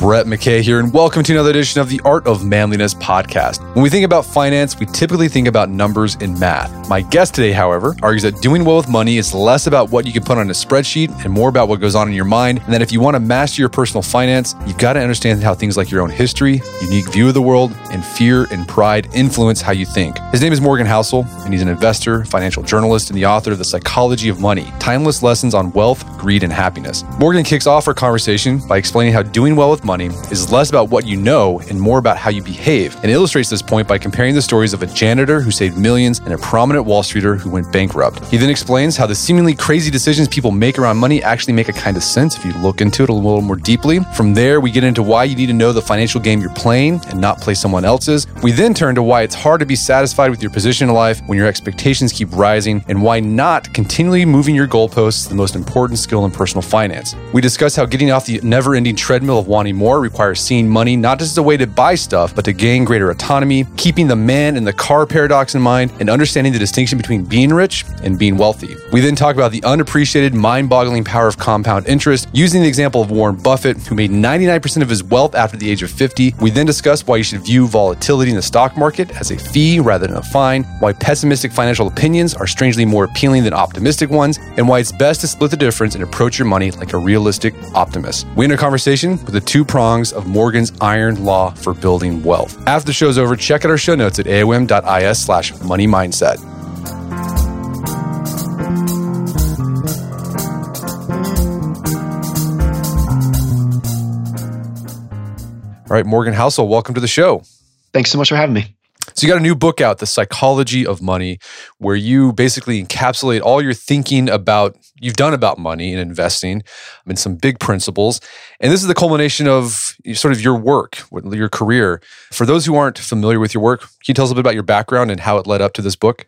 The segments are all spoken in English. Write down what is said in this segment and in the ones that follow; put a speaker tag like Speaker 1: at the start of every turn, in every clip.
Speaker 1: Brett McKay here, and welcome to another edition of the Art of Manliness podcast. When we think about finance, we typically think about numbers and math. My guest today, however, argues that doing well with money is less about what you can put on a spreadsheet and more about what goes on in your mind, and that if you want to master your personal finance, you've got to understand how things like your own history, unique view of the world, and fear and pride influence how you think. His name is Morgan Housel, and he's an investor, financial journalist, and the author of The Psychology of Money Timeless Lessons on Wealth, Greed, and Happiness. Morgan kicks off our conversation by explaining how doing well with money is less about what you know and more about how you behave, and illustrates this point by comparing the stories of a janitor who saved millions and a prominent Wall Streeter who went bankrupt. He then explains how the seemingly crazy decisions people make around money actually make a kind of sense if you look into it a little more deeply. From there, we get into why you need to know the financial game you're playing and not play someone else's. We then turn to why it's hard to be satisfied with your position in life when your expectations keep rising, and why not continually moving your goalposts is the most important skill in personal finance. We discuss how getting off the never ending treadmill of wanting more requires seeing money not just as a way to buy stuff, but to gain greater autonomy, keeping the man in the car paradox in mind, and understanding the distinction between being rich and being wealthy. We then talk about the unappreciated, mind boggling power of compound interest, using the example of Warren Buffett, who made 99% of his wealth after the age of 50. We then discuss why you should view volatility in the stock market as a fee rather than a fine, why pessimistic financial opinions are strangely more appealing than optimistic ones, and why it's best to split the difference and approach your money like a realistic optimist. We end our conversation with the two prongs of Morgan's iron law for building wealth. After the show's over, check out our show notes at aom.is slash money mindset. All right, Morgan Housel, welcome to the show.
Speaker 2: Thanks so much for having me.
Speaker 1: So, you got a new book out, The Psychology of Money, where you basically encapsulate all your thinking about you've done about money and investing I mean, some big principles. And this is the culmination of sort of your work, your career. For those who aren't familiar with your work, can you tell us a bit about your background and how it led up to this book?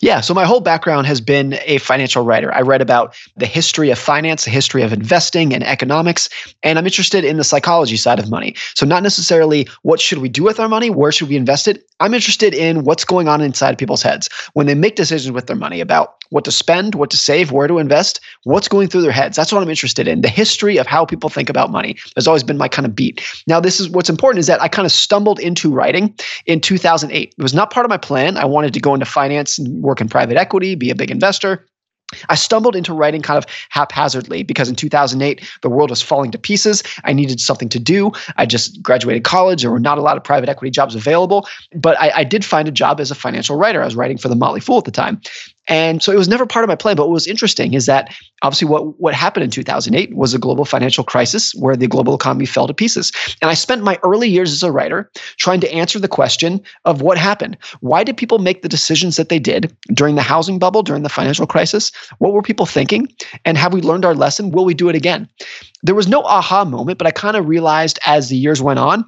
Speaker 2: Yeah, so my whole background has been a financial writer. I read about the history of finance, the history of investing and economics, and I'm interested in the psychology side of money. So not necessarily what should we do with our money, where should we invest it? I'm interested in what's going on inside people's heads when they make decisions with their money about what to spend, what to save, where to invest, what's going through their heads. That's what I'm interested in. The history of how people think about money has always been my kind of beat. Now, this is what's important is that I kind of stumbled into writing in 2008. It was not part of my plan. I wanted to go into finance and work in private equity, be a big investor. I stumbled into writing kind of haphazardly because in 2008, the world was falling to pieces. I needed something to do. I just graduated college. There were not a lot of private equity jobs available, but I, I did find a job as a financial writer. I was writing for the Motley Fool at the time. And so it was never part of my plan. But what was interesting is that obviously what, what happened in 2008 was a global financial crisis where the global economy fell to pieces. And I spent my early years as a writer trying to answer the question of what happened. Why did people make the decisions that they did during the housing bubble, during the financial crisis? What were people thinking? And have we learned our lesson? Will we do it again? There was no aha moment, but I kind of realized as the years went on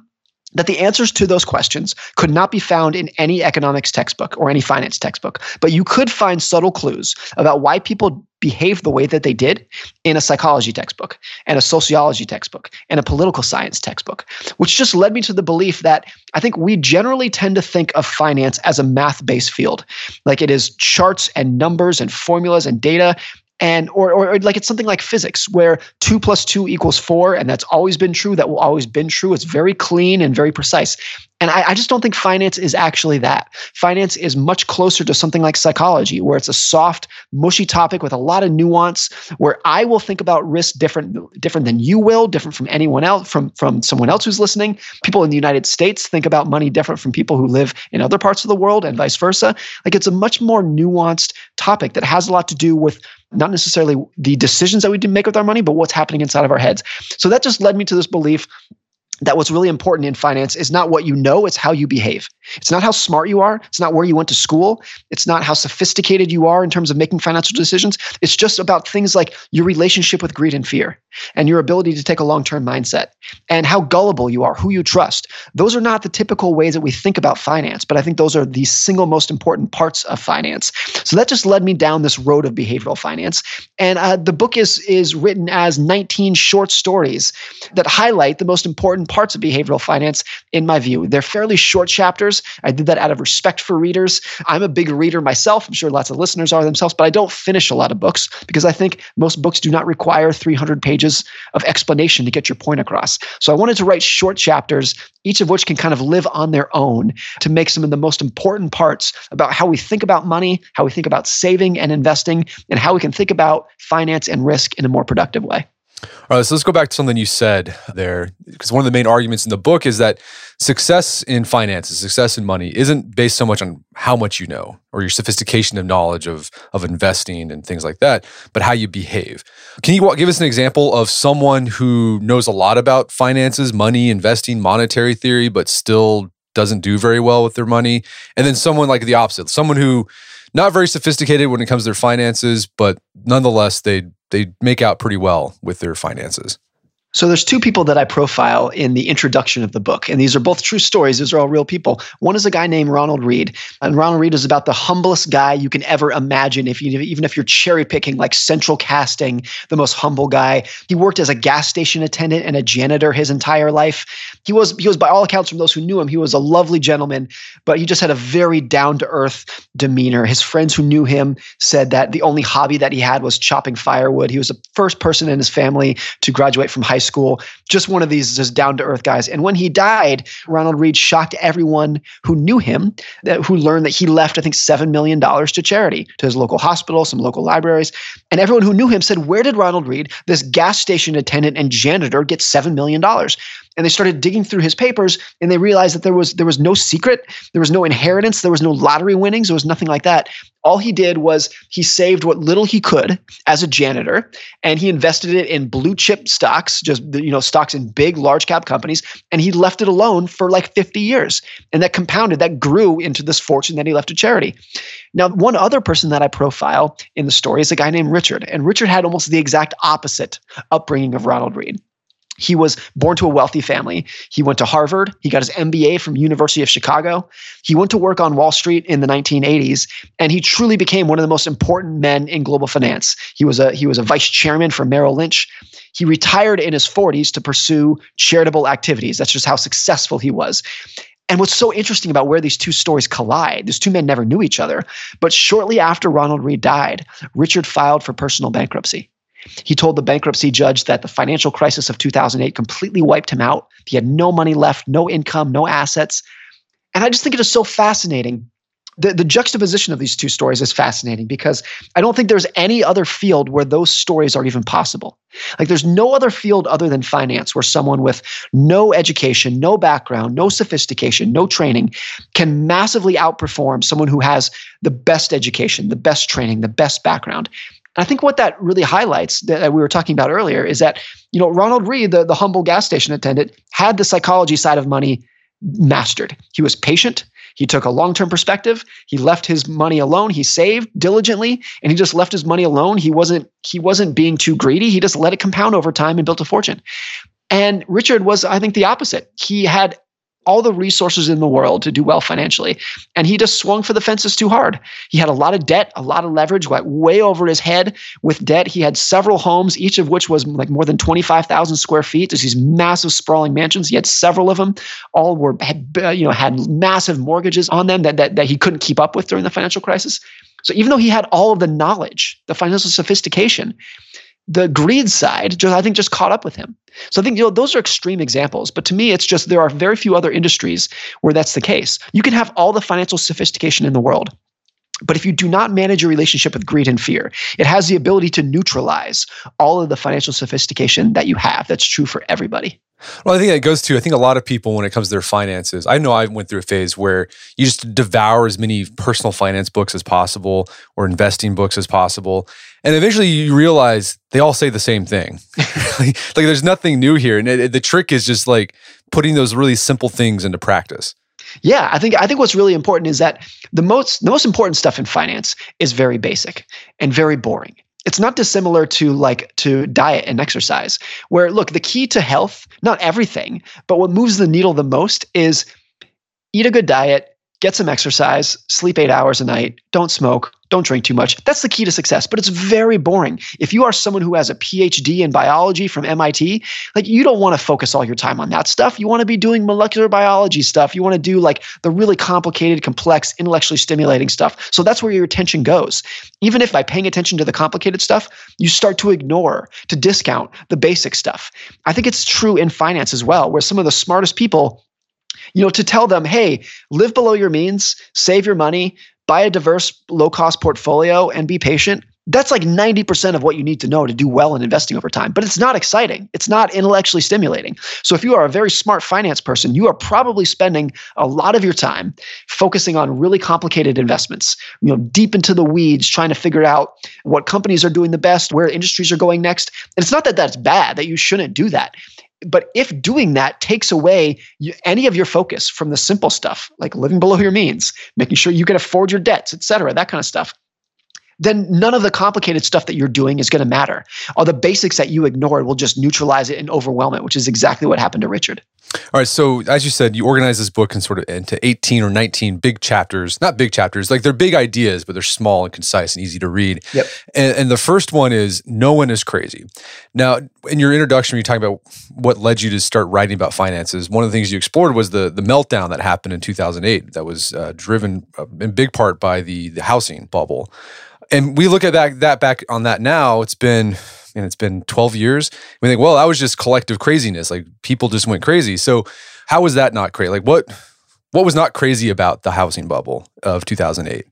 Speaker 2: that the answers to those questions could not be found in any economics textbook or any finance textbook, but you could find subtle clues about why people behave the way that they did in a psychology textbook and a sociology textbook and a political science textbook, which just led me to the belief that I think we generally tend to think of finance as a math based field. Like it is charts and numbers and formulas and data and or, or, like it's something like physics where two plus two equals four and that's always been true that will always been true. It's very clean and very precise. And I, I, just don't think finance is actually that. Finance is much closer to something like psychology where it's a soft mushy topic with a lot of nuance where i will think about risk different different than you will different from anyone else from from someone else who's listening. People in the united states think about money different from people who live in other parts of the world and vice versa. Like it's a much more nuanced topic that has a lot to do with not necessarily the decisions that we make with our money, but what's happening inside of our heads. So that just led me to this belief that what's really important in finance is not what you know, it's how you behave. It's not how smart you are. It's not where you went to school. It's not how sophisticated you are in terms of making financial decisions. It's just about things like your relationship with greed and fear and your ability to take a long term mindset and how gullible you are, who you trust. Those are not the typical ways that we think about finance, but I think those are the single most important parts of finance. So that just led me down this road of behavioral finance. And uh, the book is, is written as 19 short stories that highlight the most important parts of behavioral finance, in my view. They're fairly short chapters. I did that out of respect for readers. I'm a big reader myself. I'm sure lots of listeners are themselves, but I don't finish a lot of books because I think most books do not require 300 pages of explanation to get your point across. So I wanted to write short chapters, each of which can kind of live on their own to make some of the most important parts about how we think about money, how we think about saving and investing, and how we can think about finance and risk in a more productive way.
Speaker 1: All right, so let's go back to something you said there, because one of the main arguments in the book is that success in finances, success in money, isn't based so much on how much you know or your sophistication of knowledge of of investing and things like that, but how you behave. Can you give us an example of someone who knows a lot about finances, money, investing, monetary theory, but still doesn't do very well with their money, and then someone like the opposite, someone who not very sophisticated when it comes to their finances, but nonetheless they they make out pretty well with their finances.
Speaker 2: So there's two people that I profile in the introduction of the book, and these are both true stories. These are all real people. One is a guy named Ronald Read, and Ronald Read is about the humblest guy you can ever imagine. If you even if you're cherry picking like central casting, the most humble guy. He worked as a gas station attendant and a janitor his entire life. He was he was by all accounts from those who knew him, he was a lovely gentleman, but he just had a very down to earth demeanor. His friends who knew him said that the only hobby that he had was chopping firewood. He was the first person in his family to graduate from high school, just one of these just down to earth guys. And when he died, Ronald Read shocked everyone who knew him, that, who learned that he left, I think, $7 million to charity, to his local hospital, some local libraries. And everyone who knew him said, Where did Ronald Read, this gas station attendant and janitor, get $7 million? And they started digging through his papers and they realized that there was there was no secret there was no inheritance there was no lottery winnings there was nothing like that. All he did was he saved what little he could as a janitor and he invested it in blue chip stocks just you know stocks in big large cap companies and he left it alone for like 50 years. And that compounded that grew into this fortune that he left to charity. Now one other person that i profile in the story is a guy named richard and richard had almost the exact opposite upbringing of ronald read he was born to a wealthy family. He went to Harvard. He got his MBA from University of Chicago. He went to work on Wall Street in the 1980s, and he truly became one of the most important men in global finance. He was a he was a vice chairman for Merrill Lynch. He retired in his 40s to pursue charitable activities. That's just how successful he was. And what's so interesting about where these two stories collide, these two men never knew each other, but shortly after Ronald Read died, Richard filed for personal bankruptcy. He told the bankruptcy judge that the financial crisis of 2008 completely wiped him out. He had no money left, no income, no assets. And I just think it is so fascinating. The, the juxtaposition of these two stories is fascinating because I don't think there's any other field where those stories are even possible. Like, there's no other field other than finance where someone with no education, no background, no sophistication, no training can massively outperform someone who has the best education, the best training, the best background. I think what that really highlights that we were talking about earlier is that, you know, Ronald Read, the, the humble gas station attendant, had the psychology side of money mastered. He was patient. He took a long term perspective. He left his money alone. He saved diligently and he just left his money alone. He wasn't he wasn't being too greedy. He just let it compound over time and built a fortune. And Richard was, I think, the opposite. He had all the resources in the world to do well financially. And he just swung for the fences too hard. He had a lot of debt, a lot of leverage, went way over his head with debt. He had several homes, each of which was like more than 25,000 square feet. There's these massive sprawling mansions. He had several of them. All were, had, uh, you know, had massive mortgages on them that, that, that he couldn't keep up with during the financial crisis. So even though he had all of the knowledge, the financial sophistication, the greed side just i think just caught up with him so i think you know those are extreme examples but to me it's just there are very few other industries where that's the case you can have all the financial sophistication in the world but if you do not manage your relationship with greed and fear, it has the ability to neutralize all of the financial sophistication that you have. That's true for everybody.
Speaker 1: Well, I think it goes to, I think a lot of people, when it comes to their finances, I know I went through a phase where you just devour as many personal finance books as possible or investing books as possible. And eventually you realize they all say the same thing. like, like, there's nothing new here. And it, the trick is just like putting those really simple things into practice.
Speaker 2: Yeah, I think I think what's really important is that the most the most important stuff in finance is very basic and very boring it's not dissimilar to like to diet and exercise where look the key to health not everything but what moves the needle the most is eat a good diet get some exercise sleep eight hours a night don't smoke don't drink too much. That's the key to success, but it's very boring. If you are someone who has a PhD in biology from MIT, like you don't want to focus all your time on that stuff. You want to be doing molecular biology stuff. You want to do like the really complicated, complex, intellectually stimulating stuff. So that's where your attention goes. Even if by paying attention to the complicated stuff, you start to ignore, to discount the basic stuff. I think it's true in finance as well, where some of the smartest people you know to tell them hey live below your means save your money buy a diverse low cost portfolio and be patient that's like 90% of what you need to know to do well in investing over time. But it's not exciting. It's not intellectually stimulating. So if you are a very smart finance person you are probably spending a lot of your time focusing on really complicated investments you know deep into the weeds trying to figure out what companies are doing the best where industries are going next. And it's not that that's bad that you shouldn't do that but if doing that takes away any of your focus from the simple stuff like living below your means making sure you can afford your debts et cetera that kind of stuff then none of the complicated stuff that you're doing is going to matter. All the basics that you ignored will just neutralize it and overwhelm it, which is exactly what happened to Richard.
Speaker 1: All right. So, as you said, you organize this book in sort of into 18 or 19 big chapters, not big chapters, like they're big ideas, but they're small and concise and easy to read.
Speaker 2: Yep.
Speaker 1: And, and the first one is No One is Crazy. Now, in your introduction, you talk about what led you to start writing about finances. One of the things you explored was the, the meltdown that happened in 2008 that was uh, driven uh, in big part by the, the housing bubble and we look at that that back on that now. It's been and it's been 12 years. We think, well, that was just collective craziness. Like people just went crazy. So how was that not crazy? Like what what was not crazy about the housing bubble of 2008?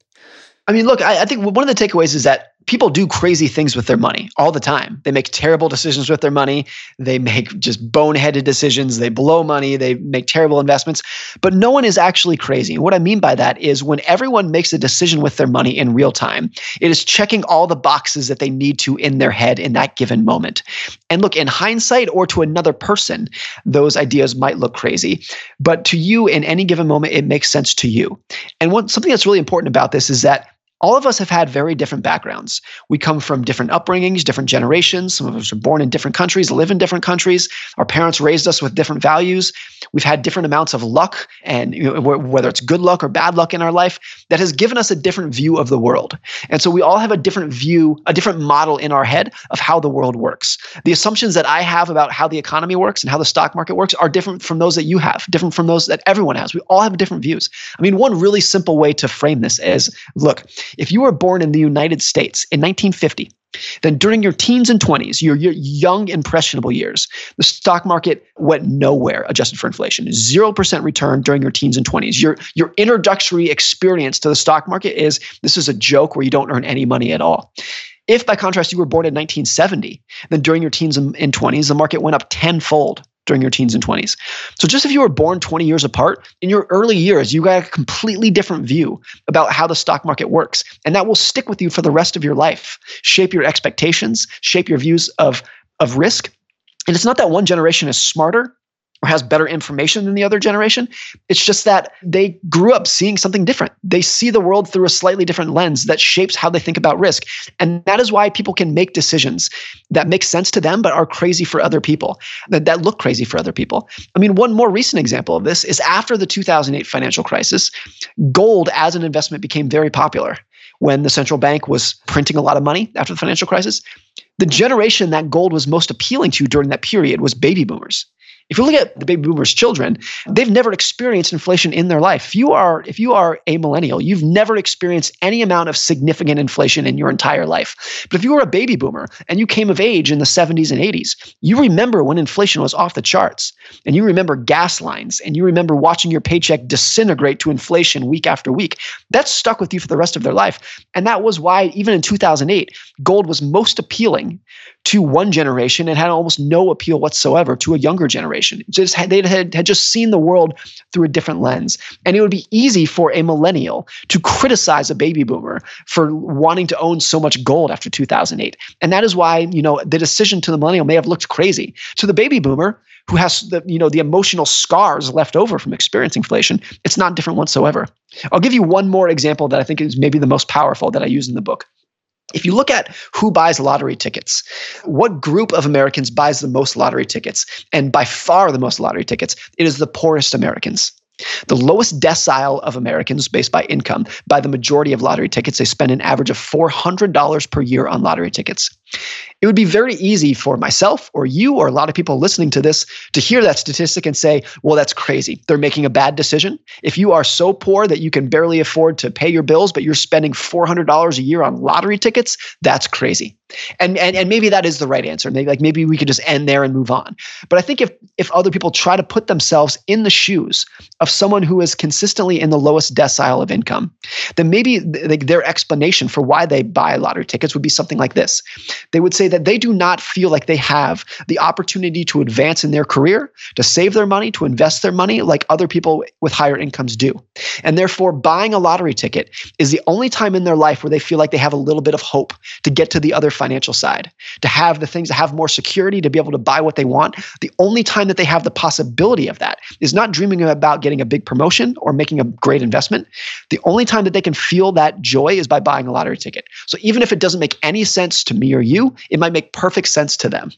Speaker 2: I mean, look, I, I think one of the takeaways is that people do crazy things with their money all the time. They make terrible decisions with their money. They make just boneheaded decisions. They blow money. They make terrible investments. But no one is actually crazy. And what I mean by that is when everyone makes a decision with their money in real time, it is checking all the boxes that they need to in their head in that given moment. And look, in hindsight or to another person, those ideas might look crazy. But to you, in any given moment, it makes sense to you. And what, something that's really important about this is that all of us have had very different backgrounds. We come from different upbringings, different generations. Some of us are born in different countries, live in different countries. Our parents raised us with different values. We've had different amounts of luck, and you know, whether it's good luck or bad luck in our life, that has given us a different view of the world. And so we all have a different view, a different model in our head of how the world works. The assumptions that I have about how the economy works and how the stock market works are different from those that you have, different from those that everyone has. We all have different views. I mean, one really simple way to frame this is look, if you were born in the United States in 1950, then during your teens and 20s, your, your young, impressionable years, the stock market went nowhere adjusted for inflation. 0% return during your teens and 20s. Your, your introductory experience to the stock market is this is a joke where you don't earn any money at all. If, by contrast, you were born in 1970, then during your teens and 20s, the market went up tenfold during your teens and 20s. So just if you were born 20 years apart, in your early years, you got a completely different view about how the stock market works. And that will stick with you for the rest of your life, shape your expectations, shape your views of, of risk. And it's not that one generation is smarter or has better information than the other generation. It's just that they grew up seeing something different. They see the world through a slightly different lens that shapes how they think about risk. And that is why people can make decisions that make sense to them, but are crazy for other people, that, that look crazy for other people. I mean, one more recent example of this is after the 2008 financial crisis, gold as an investment became very popular when the central bank was printing a lot of money after the financial crisis. The generation that gold was most appealing to during that period was baby boomers. If you look at the baby boomers' children, they've never experienced inflation in their life. If you are if you are a millennial, you've never experienced any amount of significant inflation in your entire life. But if you were a baby boomer and you came of age in the 70s and 80s, you remember when inflation was off the charts. And you remember gas lines and you remember watching your paycheck disintegrate to inflation week after week. That stuck with you for the rest of their life. And that was why even in 2008, gold was most appealing to one generation and had almost no appeal whatsoever to a younger generation. Just they had, had just seen the world through a different lens. And it would be easy for a millennial to criticize a baby boomer for wanting to own so much gold after 2008. And that is why, you know, the decision to the millennial may have looked crazy. To the baby boomer, who has the, you know, the emotional scars left over from experiencing inflation, it's not different whatsoever. I'll give you one more example that I think is maybe the most powerful that I use in the book. If you look at who buys lottery tickets, what group of Americans buys the most lottery tickets? And by far the most lottery tickets, it is the poorest Americans. The lowest decile of Americans, based by income, by the majority of lottery tickets, they spend an average of $400 per year on lottery tickets. It would be very easy for myself or you or a lot of people listening to this to hear that statistic and say, well, that's crazy. They're making a bad decision. If you are so poor that you can barely afford to pay your bills, but you're spending $400 a year on lottery tickets, that's crazy. And, and, and maybe that is the right answer. Maybe like maybe we could just end there and move on. But I think if if other people try to put themselves in the shoes of someone who is consistently in the lowest decile of income, then maybe th- their explanation for why they buy lottery tickets would be something like this. They would say that they do not feel like they have the opportunity to advance in their career, to save their money, to invest their money like other people with higher incomes do. And therefore, buying a lottery ticket is the only time in their life where they feel like they have a little bit of hope to get to the other financial side, to have the things, to have more security, to be able to buy what they want. The only time that they have the possibility of that is not dreaming about getting a big promotion or making a great investment. The only time that they can feel that joy is by buying a lottery ticket. So even if it doesn't make any sense to me or you, it might make perfect sense to them.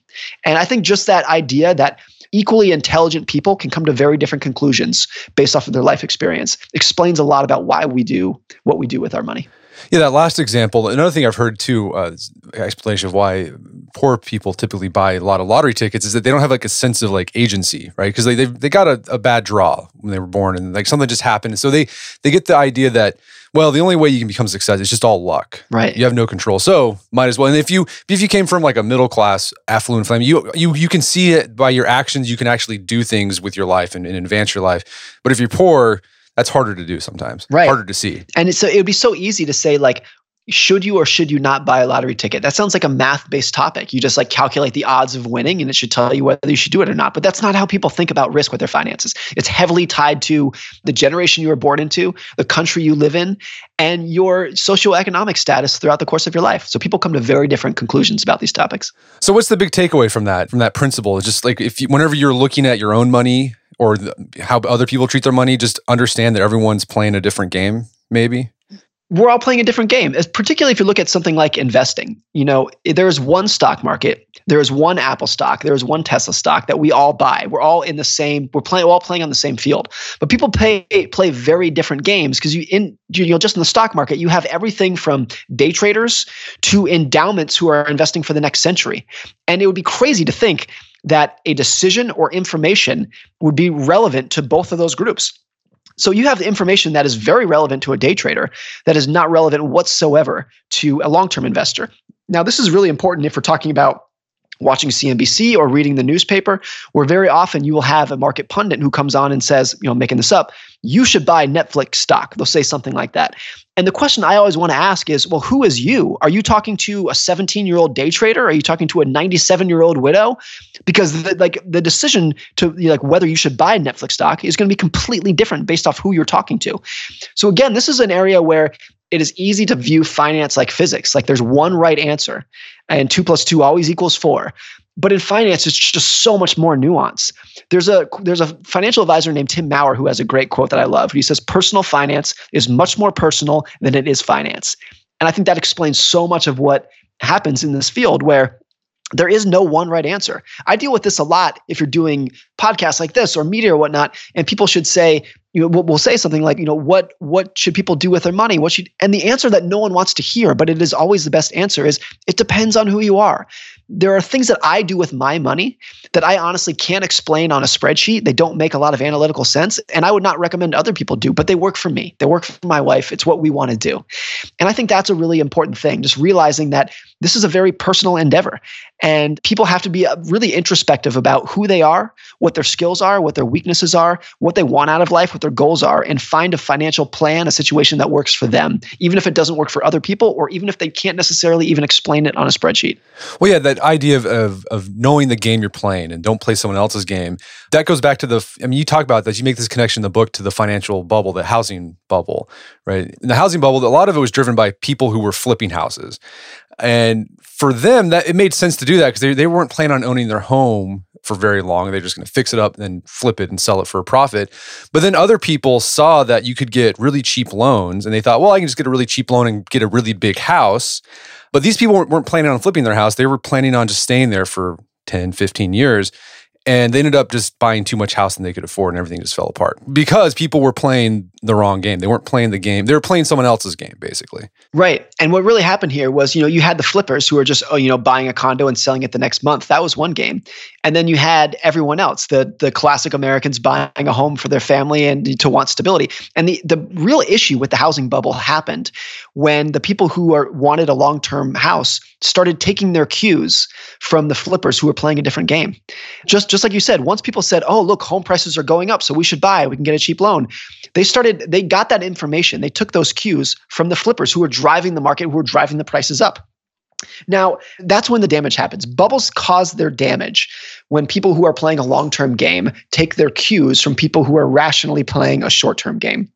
Speaker 2: And I think just that idea that equally intelligent people can come to very different conclusions based off of their life experience explains a lot about why we do what we do with our money.
Speaker 1: Yeah, that last example. Another thing I've heard too, uh, explanation of why poor people typically buy a lot of lottery tickets is that they don't have like a sense of like agency, right? Because they they they got a, a bad draw when they were born, and like something just happened, so they they get the idea that well, the only way you can become successful is just all luck.
Speaker 2: Right.
Speaker 1: You have no control. So might as well. And if you if you came from like a middle class affluent family, you you you can see it by your actions. You can actually do things with your life and, and advance your life. But if you're poor, that's harder to do sometimes.
Speaker 2: Right.
Speaker 1: Harder to see.
Speaker 2: And so it would be so easy to say like, should you or should you not buy a lottery ticket? That sounds like a math based topic. You just like calculate the odds of winning and it should tell you whether you should do it or not. But that's not how people think about risk with their finances. It's heavily tied to the generation you were born into, the country you live in, and your socioeconomic status throughout the course of your life. So people come to very different conclusions about these topics.
Speaker 1: So what's the big takeaway from that, from that principle? It's just like if you, whenever you're looking at your own money or the, how other people treat their money, just understand that everyone's playing a different game, maybe?
Speaker 2: We're all playing a different game particularly if you look at something like investing. You know there is one stock market there is one apple stock there is one tesla stock that we all buy. We're all in the same we're playing we're all playing on the same field. But people play play very different games because you in you know just in the stock market you have everything from day traders to endowments who are investing for the next century. And it would be crazy to think that a decision or information would be relevant to both of those groups so you have the information that is very relevant to a day trader that is not relevant whatsoever to a long-term investor. Now, this is really important if we're talking about watching CNBC or reading the newspaper, where very often you will have a market pundit who comes on and says, you know, making this up, you should buy Netflix stock. They'll say something like that. And the question I always want to ask is, well, who is you? Are you talking to a 17 year old day trader? Are you talking to a 97 year old widow? Because the, like the decision to you know, like whether you should buy Netflix stock is going to be completely different based off who you're talking to. So again, this is an area where it is easy to view finance like physics. Like there's one right answer, and two plus two always equals four. But in finance, it's just so much more nuance. There's a there's a financial advisor named Tim Maurer who has a great quote that I love. He says, "Personal finance is much more personal than it is finance," and I think that explains so much of what happens in this field where there is no one right answer. I deal with this a lot if you're doing podcasts like this or media or whatnot, and people should say, you know, we'll, say something like, you know, what what should people do with their money? What should and the answer that no one wants to hear, but it is always the best answer is it depends on who you are. There are things that I do with my money that I honestly can't explain on a spreadsheet. They don't make a lot of analytical sense, and I would not recommend other people do, but they work for me. They work for my wife. It's what we want to do. And I think that's a really important thing, just realizing that this is a very personal endeavor. And people have to be uh, really introspective about who they are, what their skills are, what their weaknesses are, what they want out of life, what their goals are, and find a financial plan, a situation that works for them, even if it doesn't work for other people, or even if they can't necessarily even explain it on a spreadsheet.
Speaker 1: Well, yeah, that idea of, of, of knowing the game you're playing and don't play someone else's game, that goes back to the, I mean, you talk about that, you make this connection in the book to the financial bubble, the housing bubble, right? In the housing bubble, a lot of it was driven by people who were flipping houses. And for them, that it made sense to do that because they, they weren't planning on owning their home for very long. They're just going to fix it up and then flip it and sell it for a profit. But then other people saw that you could get really cheap loans and they thought, well, I can just get a really cheap loan and get a really big house. But these people weren't, planning on flipping their house. They were planning on just staying there for 10, 15 years. And they ended up just buying too much house than they could afford and everything just fell apart. Because people were playing the wrong game. They weren't playing the game. They were playing someone else's game basically.
Speaker 2: Right. And what really happened here was you know you had the flippers who were just oh, you know buying a condo and selling it the next month. That was one game. And then you had everyone else the the classic americans buying a home for their family and to want stability. And the the real issue with the housing bubble happened when the people who are wanted a long-term house started taking their cues from the flippers who were playing a different game just just like you said, once people said, "Oh, look, home prices are going up, so we should buy. We can get a cheap loan." They started. They got that information. They took those cues from the flippers who were driving the market, who were driving the prices up. Now, that's when the damage happens. Bubbles cause their damage when people who are playing a long term game take their cues from people who are rationally playing a short term game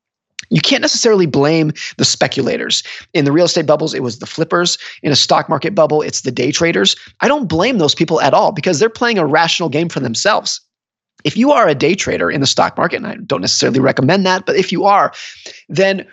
Speaker 2: you can't necessarily blame the speculators. In the real estate bubbles, it was the flippers. In a stock market bubble, it's the day traders. I don't blame those people at all because they're playing a rational game for themselves. If you are a day trader in the stock market, and I don't necessarily recommend that, but if you are, then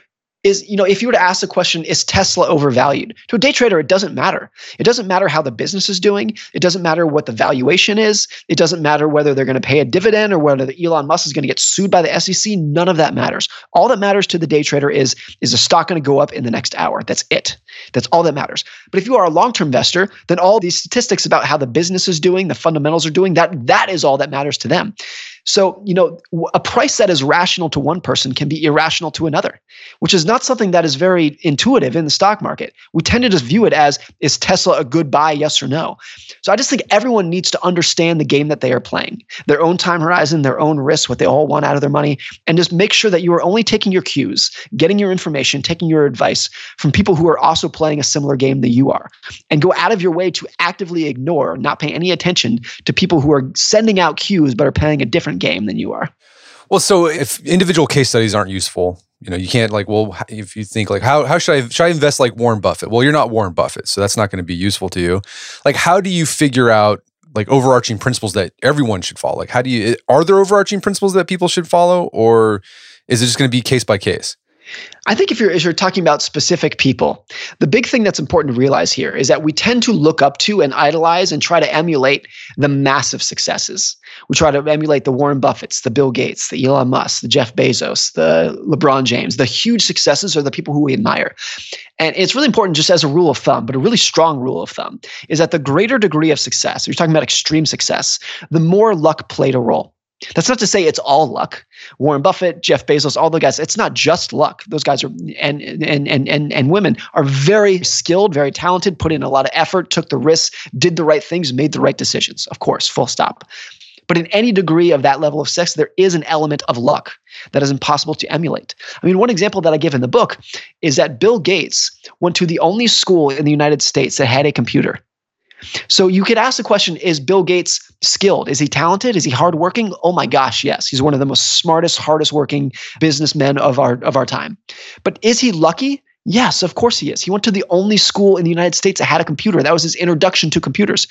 Speaker 2: is you know if you were to ask the question is tesla overvalued? To a day trader it doesn't matter. It doesn't matter how the business is doing. It doesn't matter what the valuation is. It doesn't matter whether they're going to pay a dividend or whether elon musk is going to get sued by the sec none of that matters. All that matters to the day trader is is the stock going to go up in the next hour? That's it. That's all that matters. But if you are a long-term investor then all these statistics about how the business is doing the fundamentals are doing that that is all that matters to them so, you know, a price that is rational to one person can be irrational to another, which is not something that is very intuitive in the stock market. We tend to just view it as is Tesla a good buy, yes or no? So I just think everyone needs to understand the game that they are playing, their own time horizon, their own risks, what they all want out of their money, and just make sure that you are only taking your cues, getting your information, taking your advice from people who are also playing a similar game that you are. And go out of your way to actively ignore, not pay any attention to people who are sending out cues but are playing a different different game than you are.
Speaker 1: Well, so if individual case studies aren't useful, you know, you can't like, well, if you think like, how how should I should I invest like Warren Buffett? Well, you're not Warren Buffett, so that's not going to be useful to you. Like, how do you figure out like overarching principles that everyone should follow? Like, how do you are there overarching principles that people should follow, or is it just going to be case by case?
Speaker 2: I think if you're, if you're talking about specific people, the big thing that's important to realize here is that we tend to look up to and idolize and try to emulate the massive successes. We try to emulate the Warren Buffetts, the Bill Gates, the Elon Musk, the Jeff Bezos, the LeBron James. The huge successes are the people who we admire. And it's really important, just as a rule of thumb, but a really strong rule of thumb, is that the greater degree of success, you're talking about extreme success, the more luck played a role. That's not to say it's all luck. Warren Buffett, Jeff Bezos, all the guys, it's not just luck. Those guys are and and and and and women are very skilled, very talented, put in a lot of effort, took the risks, did the right things, made the right decisions. Of course, full stop. But in any degree of that level of sex, there is an element of luck that is impossible to emulate. I mean, one example that I give in the book is that Bill Gates went to the only school in the United States that had a computer. So you could ask the question Is Bill Gates skilled? Is he talented? Is he hardworking? Oh my gosh, yes. He's one of the most smartest, hardest working businessmen of our, of our time. But is he lucky? Yes, of course he is. He went to the only school in the United States that had a computer. That was his introduction to computers.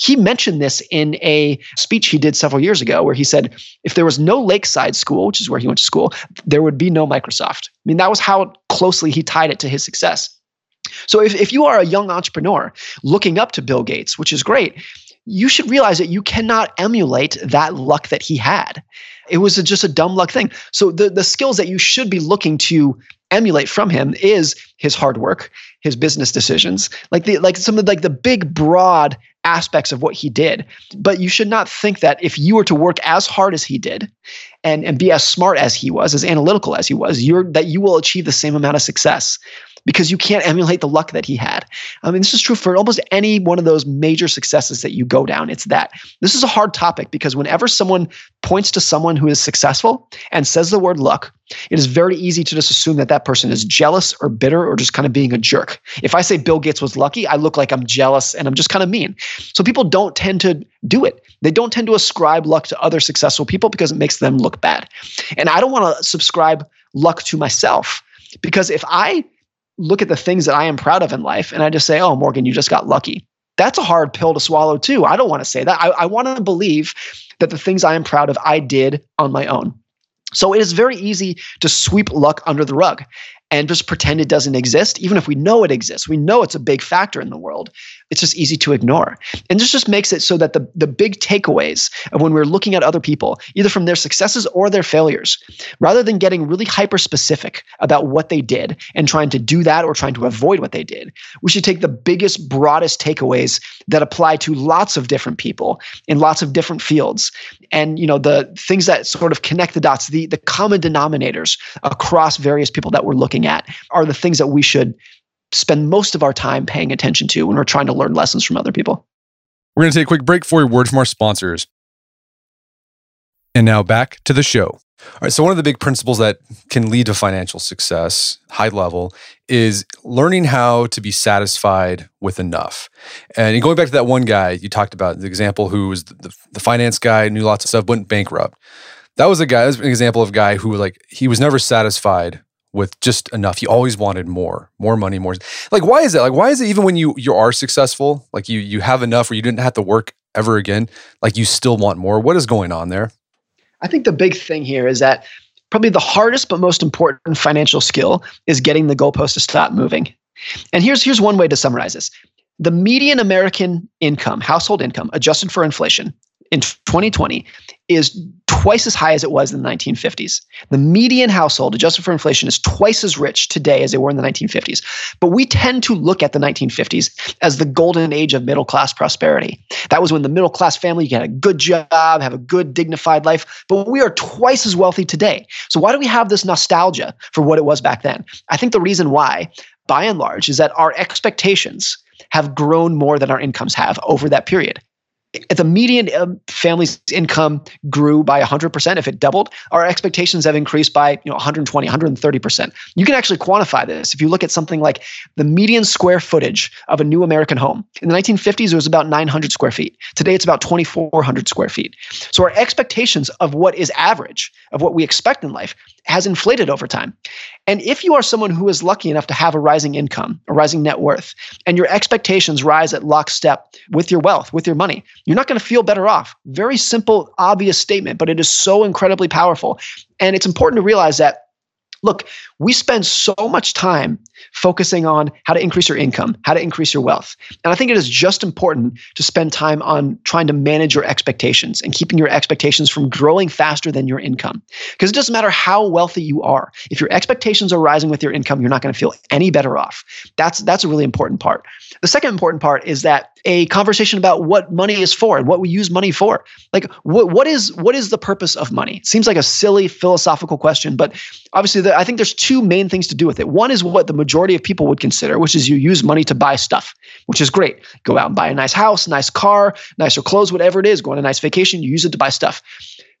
Speaker 2: He mentioned this in a speech he did several years ago where he said, if there was no Lakeside school, which is where he went to school, there would be no Microsoft. I mean, that was how closely he tied it to his success. So if, if you are a young entrepreneur looking up to Bill Gates, which is great, you should realize that you cannot emulate that luck that he had. It was a, just a dumb luck thing. So the, the skills that you should be looking to emulate from him is his hard work, his business decisions, like the like some of like the big broad aspects of what he did. But you should not think that if you were to work as hard as he did and, and be as smart as he was, as analytical as he was, you're that you will achieve the same amount of success because you can't emulate the luck that he had. I mean, this is true for almost any one of those major successes that you go down. It's that. This is a hard topic because whenever someone points to someone who is successful and says the word luck, it is very easy to just assume that that person is jealous or bitter or just kind of being a jerk. If I say Bill Gates was lucky, I look like I'm jealous and I'm just kind of mean. So people don't tend to do it. They don't tend to ascribe luck to other successful people because it makes them look bad. And I don't want to subscribe luck to myself because if I look at the things that I am proud of in life and I just say, oh, Morgan, you just got lucky. That's a hard pill to swallow, too. I don't want to say that. I, I want to believe that the things I am proud of, I did on my own. So it is very easy to sweep luck under the rug. and just pretend it doesn't exist, even if we know it exists, we know it's a big factor in the world, it's just easy to ignore. And this just makes it so that the, the big takeaways of when we're looking at other people, either from their successes or their failures, rather than getting really hyper specific about what they did and trying to do that or trying to avoid what they did, we should take the biggest, broadest takeaways that apply to lots of different people in lots of different fields. And you know, the things that sort of connect the dots, the, the common denominators across various people that we're looking at are the things that we should spend most of our time paying attention to when we're trying to learn lessons from other people.
Speaker 1: We're going to take a quick break for a word from our sponsors. And now back to the show. All right, so one of the big principles that can lead to financial success, high level, is learning how to be satisfied with enough. And going back to that one guy you talked about, the example who was the, the, finance guy, knew lots of stuff, went bankrupt. That was a guy, that was an example of a guy who like he was never satisfied with just enough. You always wanted more, more money, more. Like, why is that? Like, why is it even when you you are successful, like you you have enough where you didn't have to work ever again, like you still want more? What is going on there?
Speaker 2: I think the big thing here is that probably the hardest but most important financial skill is getting the goalpost to stop moving. And here's here's one way to summarize this. The median American income, household income, adjusted for inflation, in 2020 is twice as high as it was in the 1950s. The median household, adjusted for inflation, is twice as rich today as they were in the 1950s. But we tend to look at the 1950s as the golden age of middle class prosperity. That was when the middle class family had a good job, have a good, dignified life. But we are twice as wealthy today. So why do we have this nostalgia for what it was back then? I think the reason why, by and large, is that our expectations have grown more than our incomes have over that period the median um, family's income grew by 100% if it doubled our expectations have increased by you know 120 130% you can actually quantify this. If you look at something like the median square footage of a new american home in the 1950s it was about 900 square feet. Today it's about 2400 square feet. So our expectations of what is average of what we expect in life has inflated over time. And if you are someone who is lucky enough to have a rising income a rising net worth and your expectations rise at lockstep with your wealth with your money you're not going to feel better off. Very simple, obvious statement, but it is so incredibly powerful. And it's important to realize that look, we spend so much time focusing on how to increase your income, how to increase your wealth. And I think it is just important to spend time on trying to manage your expectations and keeping your expectations from growing faster than your income. Because it doesn't matter how wealthy you are. If your expectations are rising with your income, you're not going to feel any better off. That's that's a really important part. The second important part is that a conversation about what money is for and what we use money for. Like what what is what is the purpose of money? It seems like a silly philosophical question, but obviously the, I think there's two main things to do with it. One is what the majority of people would consider, which is you use money to buy stuff, which is great. Go out and buy a nice house, nice car, nicer clothes, whatever it is, go on a nice vacation, you use it to buy stuff.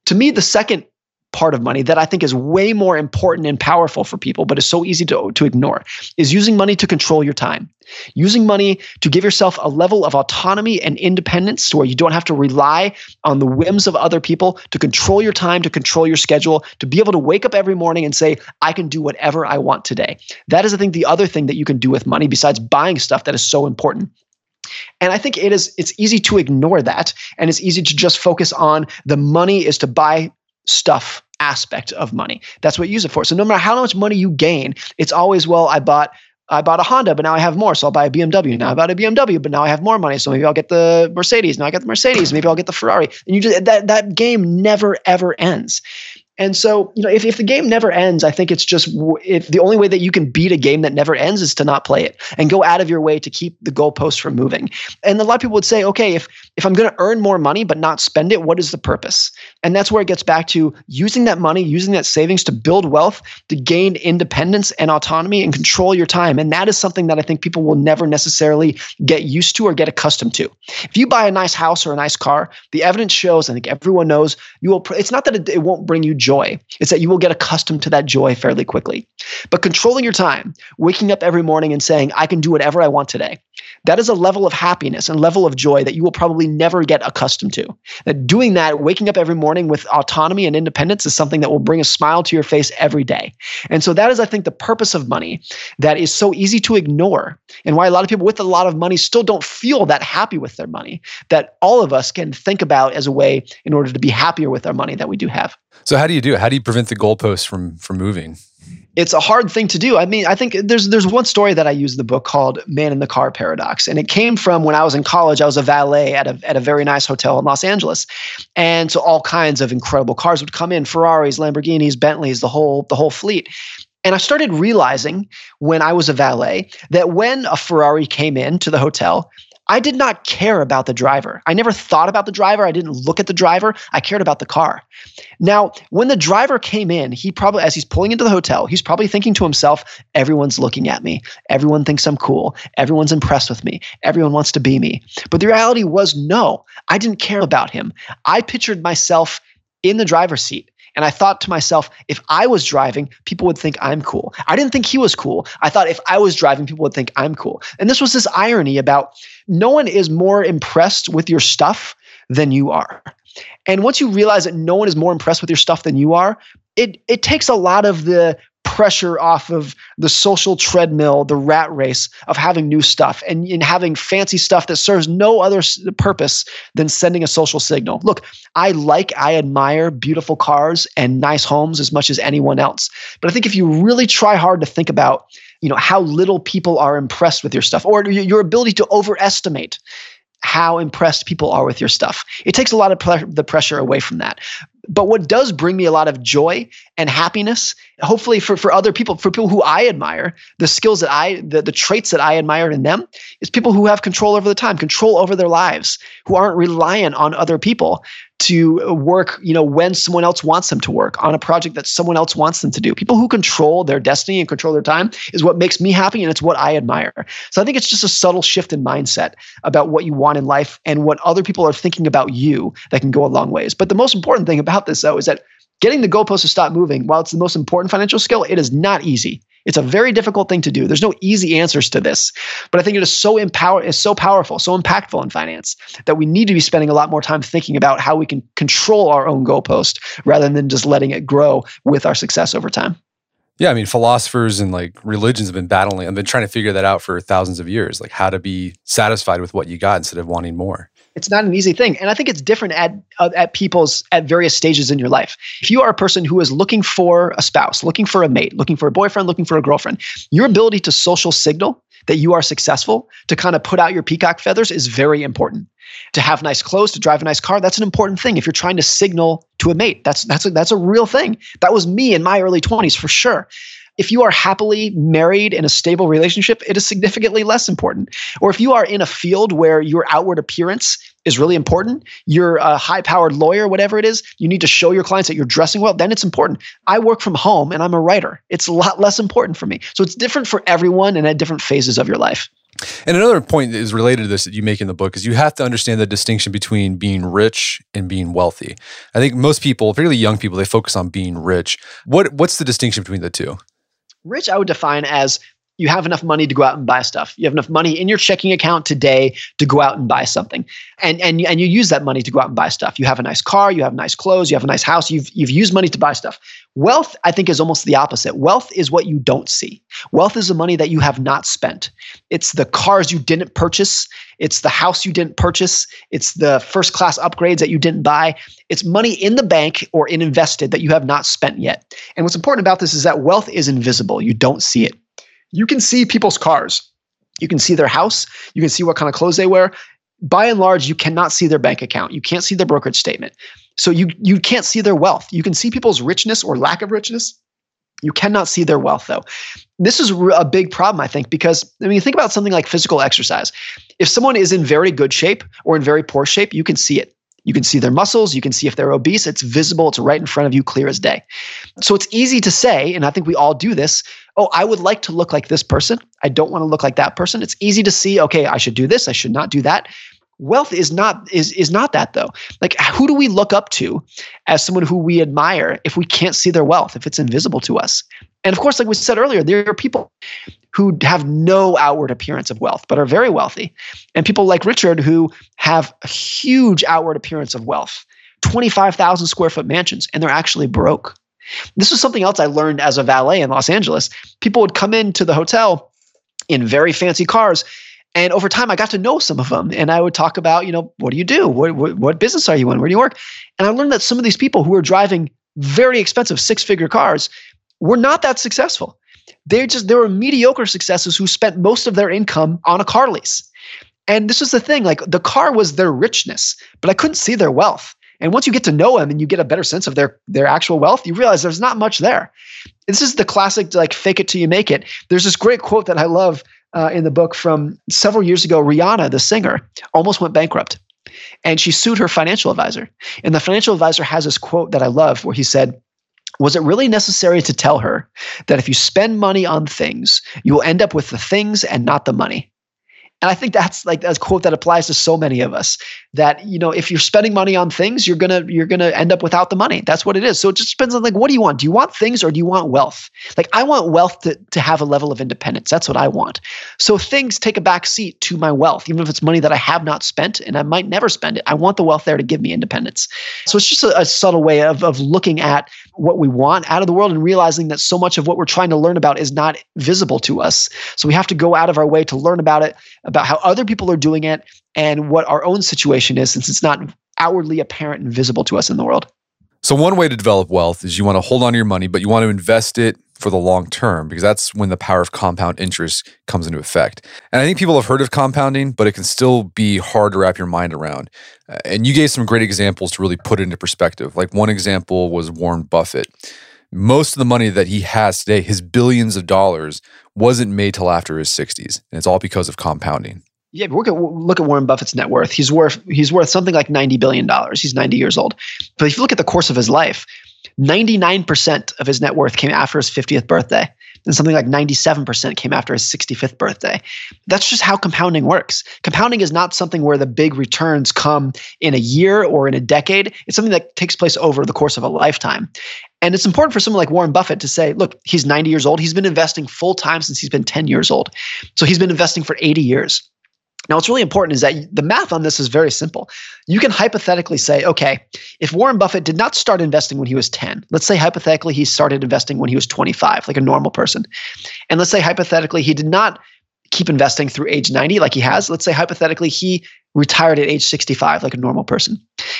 Speaker 2: To me, the second part of money that I think is way more important and powerful for people, but is so easy to, to ignore, is using money to control your time. Using money to give yourself a level of autonomy and independence where you don't have to rely on the whims of other people to control your time, to control your schedule, to be able to wake up every morning and say, I can do whatever I want today. That is, I think, the other thing that you can do with money besides buying stuff that is so important. And I think it is it's easy to ignore that and it's easy to just focus on the money is to buy stuff aspect of money. That's what you use it for. So no matter how much money you gain, it's always, well, I bought I bought a Honda, but now I have more. So I'll buy a BMW. Now I bought a BMW, but now I have more money. So maybe I'll get the Mercedes. Now I get the Mercedes. Maybe I'll get the Ferrari. And you just that that game never ever ends. And so, you know, if, if the game never ends, I think it's just if the only way that you can beat a game that never ends is to not play it and go out of your way to keep the goalposts from moving. And a lot of people would say, okay, if if I'm going to earn more money but not spend it, what is the purpose? And that's where it gets back to using that money, using that savings to build wealth, to gain independence and autonomy and control your time. And that is something that I think people will never necessarily get used to or get accustomed to. If you buy a nice house or a nice car, the evidence shows, I think everyone knows, you will. It's not that it, it won't bring you joy. It's that you will get accustomed to that joy fairly quickly. But controlling your time, waking up every morning and saying, I can do whatever I want today, that is a level of happiness and level of joy that you will probably never get accustomed to. That doing that, waking up every morning with autonomy and independence is something that will bring a smile to your face every day. And so that is, I think, the purpose of money that is so easy to ignore and why a lot of people with a lot of money still don't feel that happy with their money that all of us can think about as a way in order to be happier with our money that we do have.
Speaker 1: So how do you do it? How do you prevent the goalposts from from moving?
Speaker 2: It's a hard thing to do. I mean, I think there's there's one story that I use in the book called "Man in the Car Paradox," and it came from when I was in college. I was a valet at a at a very nice hotel in Los Angeles, and so all kinds of incredible cars would come in: Ferraris, Lamborghinis, Bentleys, the whole the whole fleet. And I started realizing when I was a valet that when a Ferrari came in to the hotel, I did not care about the driver. I never thought about the driver. I didn't look at the driver. I cared about the car. Now, when the driver came in, he probably, as he's pulling into the hotel, he's probably thinking to himself, everyone's looking at me. Everyone thinks I'm cool. Everyone's impressed with me. Everyone wants to be me. But the reality was, no, I didn't care about him. I pictured myself in the driver's seat. And I thought to myself, if I was driving, people would think I'm cool. I didn't think he was cool. I thought if I was driving, people would think I'm cool. And this was this irony about no one is more impressed with your stuff than you are. And once you realize that no one is more impressed with your stuff than you are, it it takes a lot of the pressure off of the social treadmill, the rat race of having new stuff and, and having fancy stuff that serves no other purpose than sending a social signal. Look, I like, I admire beautiful cars and nice homes as much as anyone else. But I think if you really try hard to think about you know how little people are impressed with your stuff or your ability to overestimate how impressed people are with your stuff. It takes a lot of the pressure away from that. But what does bring me a lot of joy and happiness, hopefully for, for other people, for people who I admire, the skills that I, the, the traits that I admire in them, is people who have control over the time, control over their lives, who aren't reliant on other people to work, you know, when someone else wants them to work on a project that someone else wants them to do. People who control their destiny and control their time is what makes me happy and it's what I admire. So I think it's just a subtle shift in mindset about what you want in life and what other people are thinking about you that can go a long ways. But the most important thing about this though is that getting the goalposts to stop moving, while it's the most important financial skill, it is not easy. It's a very difficult thing to do. There's no easy answers to this, but I think it is so empower is so powerful, so impactful in finance that we need to be spending a lot more time thinking about how we can control our own goalpost rather than just letting it grow with our success over time.
Speaker 1: Yeah, I mean, philosophers and like religions have been battling and been trying to figure that out for thousands of years, like how to be satisfied with what you got instead of wanting more
Speaker 2: it's not an easy thing. And i think it's different at uh, at people's at various stages in your life. If you are a person who is looking for a spouse looking for a mate looking for a boyfriend looking for a girlfriend your ability to social signal that you are successful to kind of put out your peacock feathers is very important. To have nice clothes to drive a nice car that's an important thing if you're trying to signal to a mate. That's that's a, that's a real thing. That was me in my early 20s for sure if you are happily married in a stable relationship, it is significantly less important. Or if you are in a field where your outward appearance is really important, you're a high powered lawyer, whatever it is, you need to show your clients that you're dressing well, then it's important. I work from home and I'm a writer. It's a lot less important for me. So it's different for everyone and at different phases of your life.
Speaker 1: And another point that is related to this that you make in the book is you have to understand the distinction between being rich and being wealthy. I think most people, particularly young people, they focus on being rich. What what's the distinction between the two?
Speaker 2: Rich, I would define as you have enough money to go out and buy stuff. You have enough money in your checking account today to go out and buy something. And and and you use that money to go out and buy stuff. You have a nice car, you have nice clothes, you have a nice house, you've you've used money to buy stuff. Wealth, I think, is almost the opposite. Wealth is what you don't see. Wealth is the money that you have not spent. It's the cars you didn't purchase, it's the house you didn't purchase, it's the first class upgrades that you didn't buy. It's money in the bank or in invested that you have not spent yet. And what's important about this is that wealth is invisible. You don't see it you can see people's cars. You can see their house. You can see what kind of clothes they wear. By and large, you cannot see their bank account. You can't see their brokerage statement. So you, you can't see their wealth. You can see people's richness or lack of richness. You cannot see their wealth, though. This is a big problem, I think, because I mean, think about something like physical exercise. If someone is in very good shape or in very poor shape, you can see it. You can see their muscles. You can see if they're obese. It's visible. It's right in front of you, clear as day. So it's easy to say, and I think we all do this. Oh, I would like to look like this person. I don't want to look like that person. It's easy to see, okay, I should do this. I should not do that. Wealth is not is is not that though. Like who do we look up to as someone who we admire if we can't see their wealth, if it's invisible to us? And of course, like we said earlier, there are people who have no outward appearance of wealth, but are very wealthy. And people like Richard who have a huge outward appearance of wealth 25,000 square foot mansions, and they're actually broke. This was something else I learned as a valet in Los Angeles. People would come into the hotel in very fancy cars. And over time, I got to know some of them. And I would talk about, you know, what do you do? What, what, what business are you in? Where do you work? And I learned that some of these people who were driving very expensive six figure cars were not that successful. They're just they were mediocre successes who spent most of their income on a car lease. And this was the thing, like the car was their richness, but I couldn't see their wealth. And once you get to know them and you get a better sense of their their actual wealth, you realize there's not much there. This is the classic like fake it till you make it. There's this great quote that I love uh, in the book from several years ago. Rihanna, the singer, almost went bankrupt, and she sued her financial advisor. And the financial advisor has this quote that I love, where he said. Was it really necessary to tell her that if you spend money on things, you will end up with the things and not the money? And I think that's like a quote that applies to so many of us that, you know, if you're spending money on things, you're to, you're to end up without the money. That's what it is. So it just depends on like, what do you want? Do you want things or do you want wealth? Like I want wealth to, to have a level of independence. That's what I want. So things take a back seat to my wealth, even if it's money that I have not spent and I might never spend it. I want the wealth there to give me independence. So it's just a, a subtle way of, of looking at what we want out of the world and realizing that so much of what we're trying to learn about is not visible to us. So we have to go out of our way to learn about it about how other people are doing it and what our own situation is since it's not outwardly apparent and visible to us in the world.
Speaker 1: So, one way to develop wealth is you want to hold on to your money, but you want to invest it for the long term because that's when the power of compound interest comes into effect. And I think people have heard of compounding, but it can still be hard to wrap your mind around. Uh, and you gave some great examples to really put it into perspective. Like one example was Warren Buffett. Most of the money that he has today, his billions of dollars, wasn't made till after his 60s. And it's all because of compounding.
Speaker 2: Yeah, look at look at Warren Buffett's net worth. He's worth he's worth something like ninety billion dollars. He's ninety years old. But if you look at the course of his life, ninety nine percent of his net worth came after his fiftieth birthday, and something like ninety seven percent came after his sixty fifth birthday. That's just how compounding works. Compounding is not something where the big returns come in a year or in a decade. It's something that takes place over the course of a lifetime. And it's important for someone like Warren Buffett to say, look, he's 90 years old. He's been investing full time since he's been 10 years old. So he's been investing for 80 years. Now, what's really important is that the math on this is very simple. You can hypothetically say, okay, if Warren Buffett did not start investing when he was 10, let's say hypothetically he started investing when he was 25, like a normal person. And let's say hypothetically he did not keep investing through age 90 like he has. Let's say hypothetically he retired at age 65 like a normal person.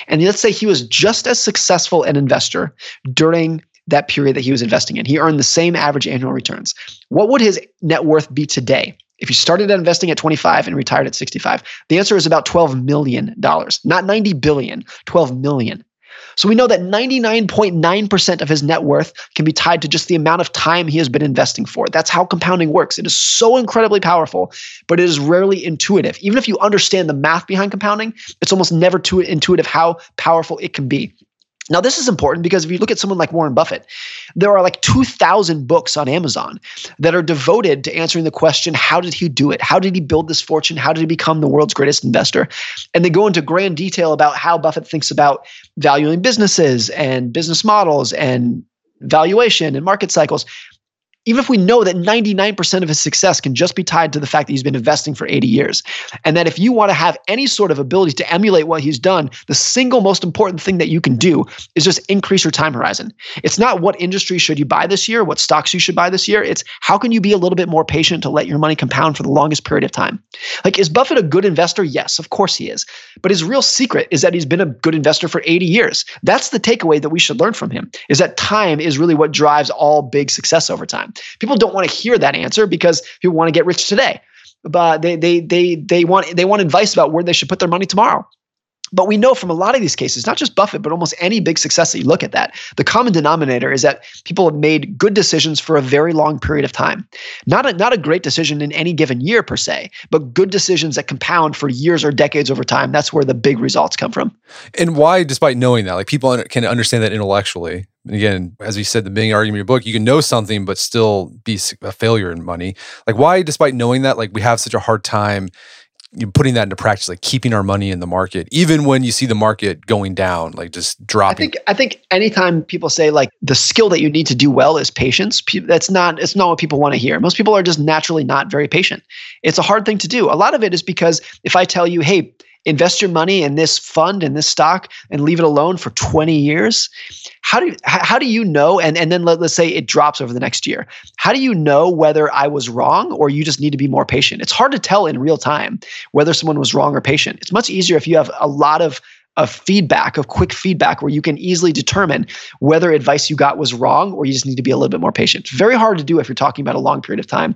Speaker 2: And let's say he was just as successful an investor during that period that he was investing in. He earned the same average annual returns. What would his net worth be today? If you started investing at 25 and retired at 65, the answer is about 12 million dollars, not 90 billion, 12 million. So we know that 99.9% of his net worth can be tied to just the amount of time he has been investing for. That's how compounding works. It is so incredibly powerful, but it is rarely intuitive. Even if you understand the math behind compounding, it's almost never too intuitive how powerful it can be. Now, this is important because if you look at someone like Warren Buffett, there are like 2,000 books on Amazon that are devoted to answering the question how did he do it? How did he build this fortune? How did he become the world's greatest investor? And they go into grand detail about how Buffett thinks about valuing businesses and business models and valuation and market cycles even if we know that 99% of his success can just be tied to the fact that he's been investing for 80 years, and that if you want to have any sort of ability to emulate what he's done, the single most important thing that you can do is just increase your time horizon. It's not what industry should you buy this year, what stocks you should buy this year. It's how can you be a little bit more patient to let your money compound for the longest period of time. Like, is Buffett a good investor? Yes, of course he is. But his real secret is that he's been a good investor for 80 years. That's the takeaway that we should learn from him is that time is really what drives all big success over time. People don't want to hear that answer because people want to get rich today. But they they they they want they want advice about where they should put their money tomorrow. But we know from a lot of these cases, not just Buffett, but almost any big success that you look at that, the common denominator is that people have made good decisions for a very long period of time. Not a, not a great decision in any given year per se, but good decisions that compound for years or decades over time. That's where the big results come from.
Speaker 1: And why, despite knowing that, like people can understand that intellectually, And again, as we said, the main argument of your book, you can know something but still be a failure in money. Like, why, despite knowing that, like we have such a hard time you putting that into practice, like keeping our money in the market, even when you see the market going down, like just dropping.
Speaker 2: I think I think anytime people say like the skill that you need to do well is patience, that's not it's not what people want to hear. Most people are just naturally not very patient. It's a hard thing to do. A lot of it is because if I tell you, hey, invest your money in this fund in this stock and leave it alone for 20 years? How do you, how do you know and, and then let, let's say it drops over the next year. How do you know whether i was wrong or you just need to be more patient? It's hard to tell in real time whether someone was wrong or patient. It's much easier if you have a lot of of feedback, of quick feedback, where you can easily determine whether advice you got was wrong or you just need to be a little bit more patient. Very hard to do if you're talking about a long period of time.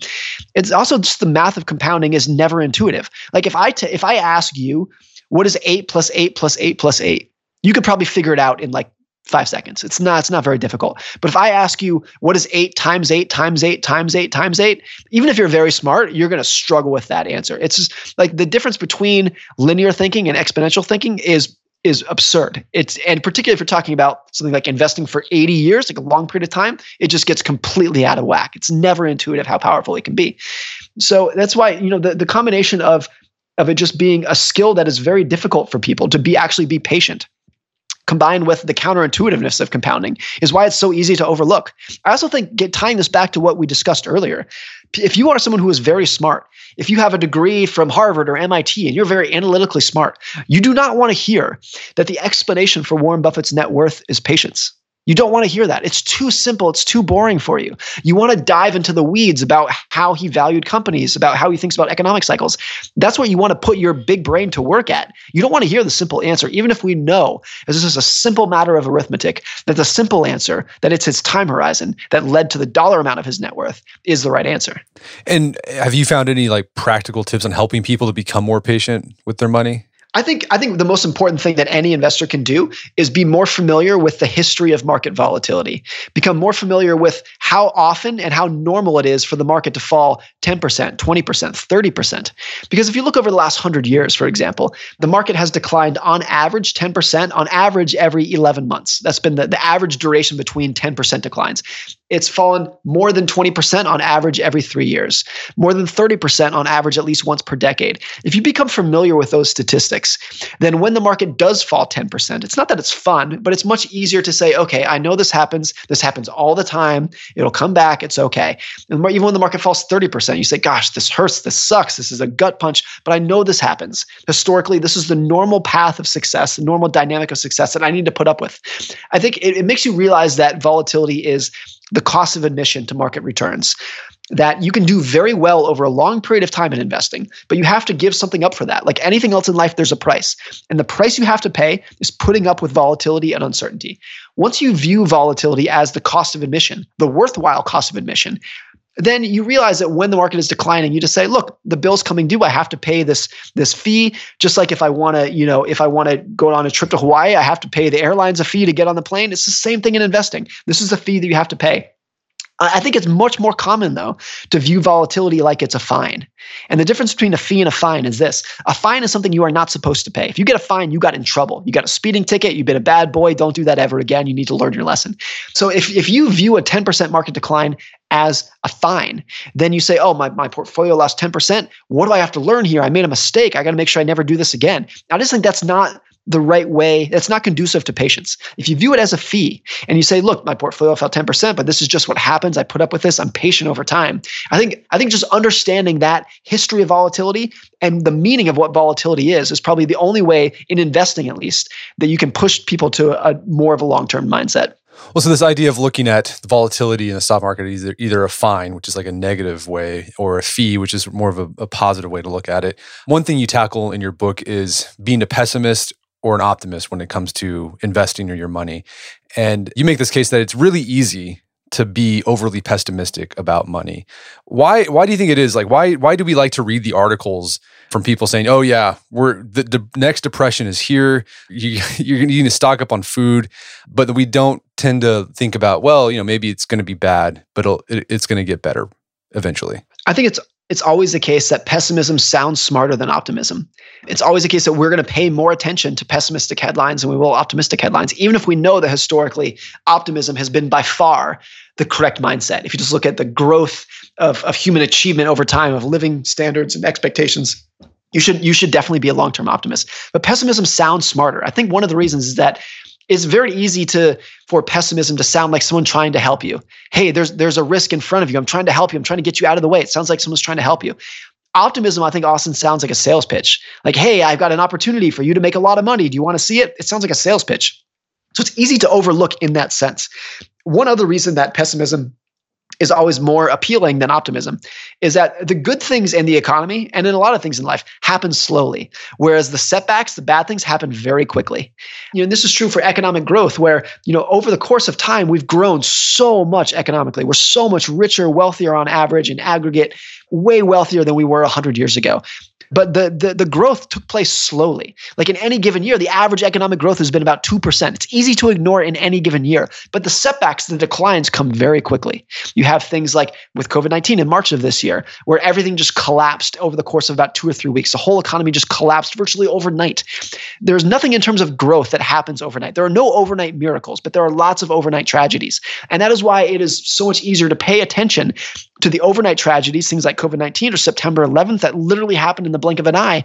Speaker 2: It's also just the math of compounding is never intuitive. Like if I t- if I ask you, what is eight plus eight plus eight plus eight? You could probably figure it out in like five seconds. It's not, it's not very difficult. But if I ask you, what is eight times eight times eight times eight times eight, even if you're very smart, you're going to struggle with that answer. It's just like the difference between linear thinking and exponential thinking is is absurd. It's and particularly if you're talking about something like investing for 80 years, like a long period of time, it just gets completely out of whack. It's never intuitive how powerful it can be. So that's why, you know, the, the combination of of it just being a skill that is very difficult for people to be actually be patient combined with the counterintuitiveness of compounding is why it's so easy to overlook. I also think get, tying this back to what we discussed earlier, if you are someone who is very smart, if you have a degree from Harvard or MIT and you're very analytically smart, you do not want to hear that the explanation for Warren Buffett's net worth is patience. You don't want to hear that. It's too simple. It's too boring for you. You want to dive into the weeds about how he valued companies, about how he thinks about economic cycles. That's what you want to put your big brain to work at. You don't want to hear the simple answer, even if we know, as this is a simple matter of arithmetic, that the simple answer, that it's his time horizon that led to the dollar amount of his net worth, is the right answer.
Speaker 1: And have you found any like practical tips on helping people to become more patient with their money?
Speaker 2: I think I think the most important thing that any investor can do is be more familiar with the history of market volatility. Become more familiar with how often and how normal it is for the market to fall 10%, 20%, 30%. Because if you look over the last 100 years, for example, the market has declined on average 10% on average every 11 months. That's been the, the average duration between 10% declines. It's fallen more than 20% on average every three years, more than 30% on average at least once per decade. If you become familiar with those statistics, then when the market does fall 10%, it's not that it's fun, but it's much easier to say, okay, I know this happens. This happens all the time. It'll come back. It's okay. And even when the market falls 30%, you say, gosh, this hurts. This sucks. This is a gut punch, but I know this happens. Historically, this is the normal path of success, the normal dynamic of success that I need to put up with. I think it, it makes you realize that volatility is the cost of admission to market returns. That you can do very well over a long period of time in investing, but you have to give something up for that. Like anything else in life, there's a price. And the price you have to pay is putting up with volatility and uncertainty. Once you view volatility as the cost of admission, the worthwhile cost of admission, then you realize that when the market is declining, you just say, look, the bill's coming due. I have to pay this, this fee. Just like if I want to, you know, if I want to go on a trip to Hawaii, I have to pay the airlines a fee to get on the plane. It's the same thing in investing. This is a fee that you have to pay. I think it's much more common, though, to view volatility like it's a fine. And the difference between a fee and a fine is this a fine is something you are not supposed to pay. If you get a fine, you got in trouble. You got a speeding ticket, you've been a bad boy, don't do that ever again. You need to learn your lesson. So if, if you view a 10% market decline as a fine, then you say, oh, my, my portfolio lost 10%. What do I have to learn here? I made a mistake. I got to make sure I never do this again. I just think that's not the right way. That's not conducive to patience. If you view it as a fee and you say, look, my portfolio fell 10%, but this is just what happens. I put up with this. I'm patient over time. I think, I think just understanding that history of volatility and the meaning of what volatility is is probably the only way in investing, at least, that you can push people to a more of a long-term mindset.
Speaker 1: Well, so this idea of looking at the volatility in the stock market either, either a fine, which is like a negative way, or a fee, which is more of a, a positive way to look at it. One thing you tackle in your book is being a pessimist or an optimist when it comes to investing or your money. And you make this case that it's really easy to be overly pessimistic about money. Why why do you think it is? Like why why do we like to read the articles from people saying, "Oh yeah, we're the, the next depression is here. You, you're need to stock up on food," but we don't tend to think about, well, you know, maybe it's going to be bad, but it, it's going to get better eventually.
Speaker 2: I think it's it's always the case that pessimism sounds smarter than optimism. It's always the case that we're going to pay more attention to pessimistic headlines than we will optimistic headlines, even if we know that historically optimism has been by far the correct mindset. If you just look at the growth of, of human achievement over time, of living standards and expectations, you should you should definitely be a long-term optimist. But pessimism sounds smarter. I think one of the reasons is that it's very easy to for pessimism to sound like someone trying to help you. Hey, there's there's a risk in front of you. I'm trying to help you. I'm trying to get you out of the way. It sounds like someone's trying to help you. Optimism, I think, Austin sounds like a sales pitch. Like, hey, I've got an opportunity for you to make a lot of money. Do you want to see it? It sounds like a sales pitch. So it's easy to overlook in that sense. One other reason that pessimism is always more appealing than optimism is that the good things in the economy and in a lot of things in life happen slowly whereas the setbacks the bad things happen very quickly. You know this is true for economic growth where you know over the course of time we've grown so much economically. We're so much richer wealthier on average in aggregate way wealthier than we were 100 years ago but the, the, the growth took place slowly. Like in any given year, the average economic growth has been about 2%. It's easy to ignore in any given year, but the setbacks, the declines come very quickly. You have things like with COVID 19 in March of this year, where everything just collapsed over the course of about two or three weeks. The whole economy just collapsed virtually overnight. There's nothing in terms of growth that happens overnight. There are no overnight miracles, but there are lots of overnight tragedies. And that is why it is so much easier to pay attention to the overnight tragedies, things like COVID 19 or September 11th, that literally happened in the blink of an eye.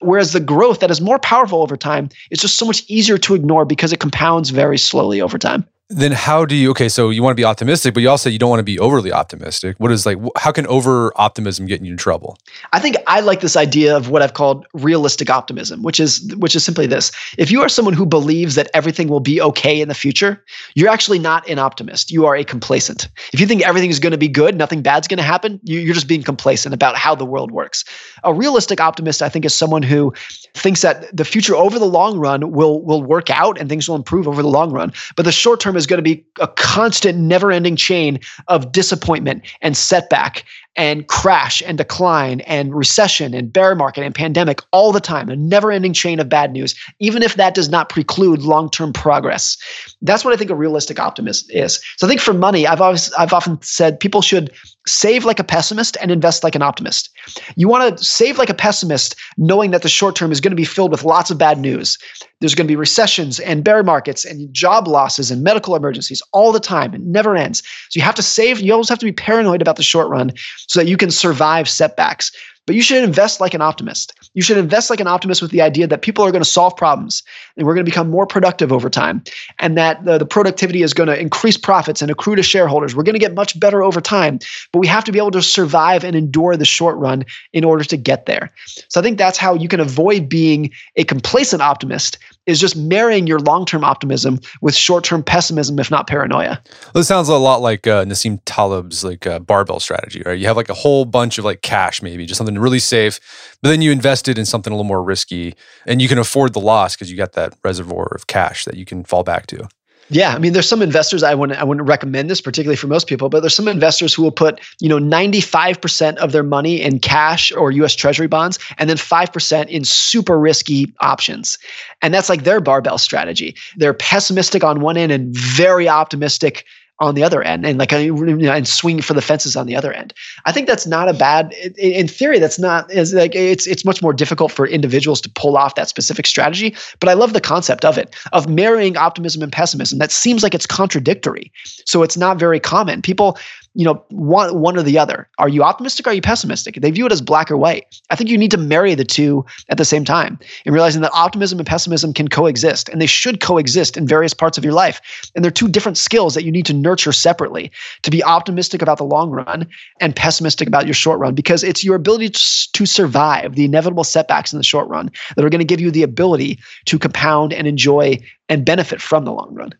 Speaker 2: Whereas the growth that is more powerful over time is just so much easier to ignore because it compounds very slowly over time
Speaker 1: then how do you okay so you want to be optimistic but you also you don't want to be overly optimistic. What is like how can over optimism get you in trouble?
Speaker 2: I think i like this idea of what i've called realistic optimism which is which is simply this. If you are someone who believes that everything will be okay in the future you're actually not an optimist. You are a complacent. If you think everything is going to be good nothing bad's going to happen you're just being complacent about how the world works. A realistic optimist i think is someone who thinks that the future over the long run will will work out and things will improve over the long run but the short term is going to be a constant, never ending chain of disappointment and setback and crash and decline and recession and bear market and pandemic all the time, a never ending chain of bad news, even if that does not preclude long term progress. That's what I think a realistic optimist is. So I think for money, I've always, I've often said people should save like a pessimist and invest like an optimist. You want to save like a pessimist, knowing that the short term is going to be filled with lots of bad news. There's going to be recessions and bear markets and job losses and medical emergencies all the time. It never ends. So you have to save, you always have to be paranoid about the short run so that you can survive setbacks. But you should invest like an optimist. You should invest like an optimist with the idea that people are going to solve problems and we're going to become more productive over time and that the, the productivity is going to increase profits and accrue to shareholders. We're going to get much better over time, but we have to be able to survive and endure the short run in order to get there. So I think that's how you can avoid being a complacent optimist is just marrying your long-term optimism with short-term pessimism, if not paranoia.
Speaker 1: Well, this sounds a lot like uh, Nassim Taleb's like uh, barbell strategy, right? You have like a whole bunch of like cash, maybe just something really safe, but then you invested in something a little more risky, and you can afford the loss because you got that reservoir of cash that you can fall back to.
Speaker 2: Yeah, I mean, there's some investors I wouldn't I wouldn't recommend this particularly for most people, but there's some investors who will put you know 95% of their money in cash or U.S. Treasury bonds, and then five percent in super risky options, and that's like their barbell strategy. They're pessimistic on one end and very optimistic on the other end and like you know, and swing for the fences on the other end. I think that's not a bad in theory that's not is like it's it's much more difficult for individuals to pull off that specific strategy, but I love the concept of it of marrying optimism and pessimism. That seems like it's contradictory. So it's not very common. People you know, one one or the other. Are you optimistic? Are you pessimistic? They view it as black or white. I think you need to marry the two at the same time and realizing that optimism and pessimism can coexist and they should coexist in various parts of your life. And they're two different skills that you need to nurture separately to be optimistic about the long run and pessimistic about your short run because it's your ability to survive the inevitable setbacks in the short run that are going to give you the ability to compound and enjoy and benefit from the long run.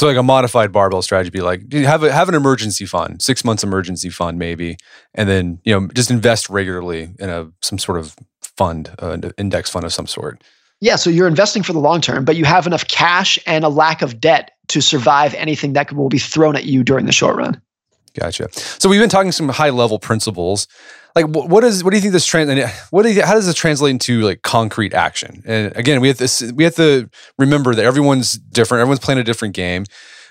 Speaker 1: So like a modified barbell strategy, be like have a, have an emergency fund, six months emergency fund maybe, and then you know just invest regularly in a some sort of fund, uh, index fund of some sort.
Speaker 2: Yeah, so you're investing for the long term, but you have enough cash and a lack of debt to survive anything that will be thrown at you during the short run.
Speaker 1: Gotcha. So we've been talking some high level principles like what is what do you think this trans what do you, how does this translate into like concrete action? And again we have this we have to remember that everyone's different everyone's playing a different game.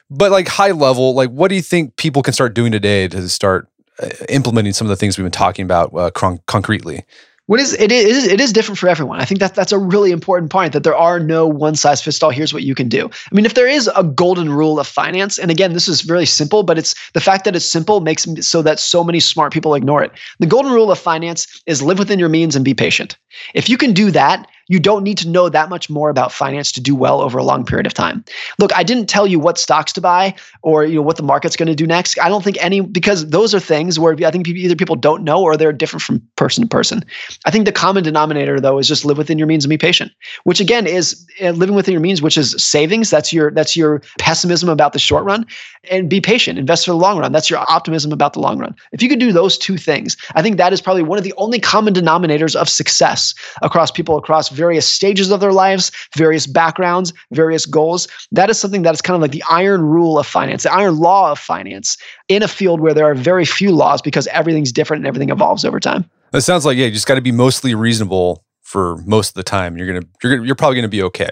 Speaker 1: But like high level like what do you think people can start doing today to start uh, implementing some of the things we've been talking about uh, con- concretely
Speaker 2: what is it is it is different for everyone. I think that that's a really important point that there are no one size fits all. Here's what you can do. I mean, if there is a golden rule of finance, and again, this is really simple, but it's the fact that it's simple makes so that so many smart people ignore it. The golden rule of finance is live within your means and be patient. If you can do that, you don't need to know that much more about finance to do well over a long period of time. Look, I didn't tell you what stocks to buy or you know what the market's going to do next. I don't think any because those are things where I think either people don't know or they're different from person to person. I think the common denominator though is just live within your means and be patient, which again is uh, living within your means, which is savings. That's your that's your pessimism about the short run, and be patient. Invest for the long run. That's your optimism about the long run. If you could do those two things, I think that is probably one of the only common denominators of success across people across various stages of their lives, various backgrounds, various goals. That is something that is kind of like the iron rule of finance, the iron law of finance in a field where there are very few laws because everything's different and everything evolves over time.
Speaker 1: It sounds like yeah, you just got to be mostly reasonable for most of the time. You're gonna you're gonna, you're probably gonna be okay.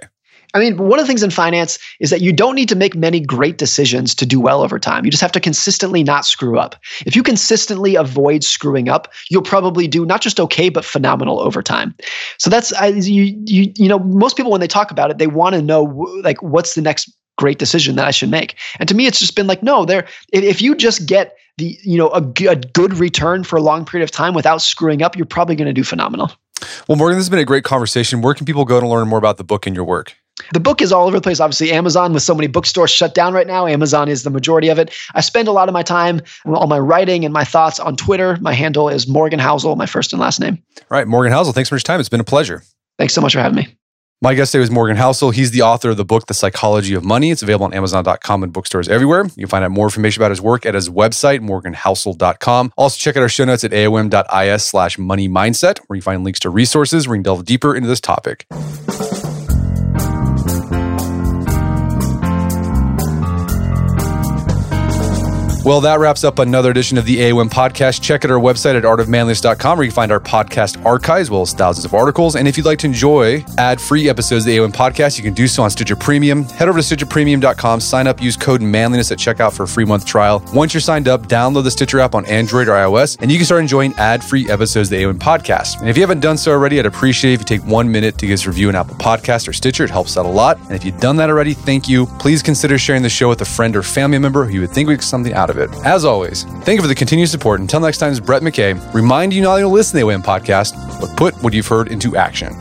Speaker 2: I mean, one of the things in finance is that you don't need to make many great decisions to do well over time. You just have to consistently not screw up. If you consistently avoid screwing up, you'll probably do not just okay, but phenomenal over time. So that's I, you you you know most people when they talk about it, they want to know like what's the next great decision that I should make. And to me, it's just been like no, there. If you just get the you know a, a good return for a long period of time without screwing up, you're probably going to do phenomenal.
Speaker 1: Well, Morgan, this has been a great conversation. Where can people go to learn more about the book and your work?
Speaker 2: The book is all over the place. Obviously, Amazon, with so many bookstores shut down right now, Amazon is the majority of it. I spend a lot of my time, all my writing and my thoughts on Twitter. My handle is Morgan Housel, my first and last name.
Speaker 1: All right, Morgan Housel, thanks for your time. It's been a pleasure.
Speaker 2: Thanks so much for having me.
Speaker 1: My guest today was Morgan Housel. He's the author of the book, The Psychology of Money. It's available on Amazon.com and bookstores everywhere. You can find out more information about his work at his website, morganhousel.com. Also, check out our show notes at aom.is slash money mindset, where you find links to resources where you can delve deeper into this topic. Well, that wraps up another edition of the AOM podcast. Check out our website at artofmanliness.com where you can find our podcast archives, well as thousands of articles. And if you'd like to enjoy ad free episodes of the AOM podcast, you can do so on Stitcher Premium. Head over to StitcherPremium.com, sign up, use code manliness at checkout for a free month trial. Once you're signed up, download the Stitcher app on Android or iOS, and you can start enjoying ad free episodes of the AOM podcast. And if you haven't done so already, I'd appreciate if you take one minute to give us a review on Apple Podcast or Stitcher. It helps out a lot. And if you've done that already, thank you. Please consider sharing the show with a friend or family member who you would think would get something out of it. As always, thank you for the continued support. Until next time, it's Brett McKay. Remind you not only to listen to the AOM podcast, but put what you've heard into action.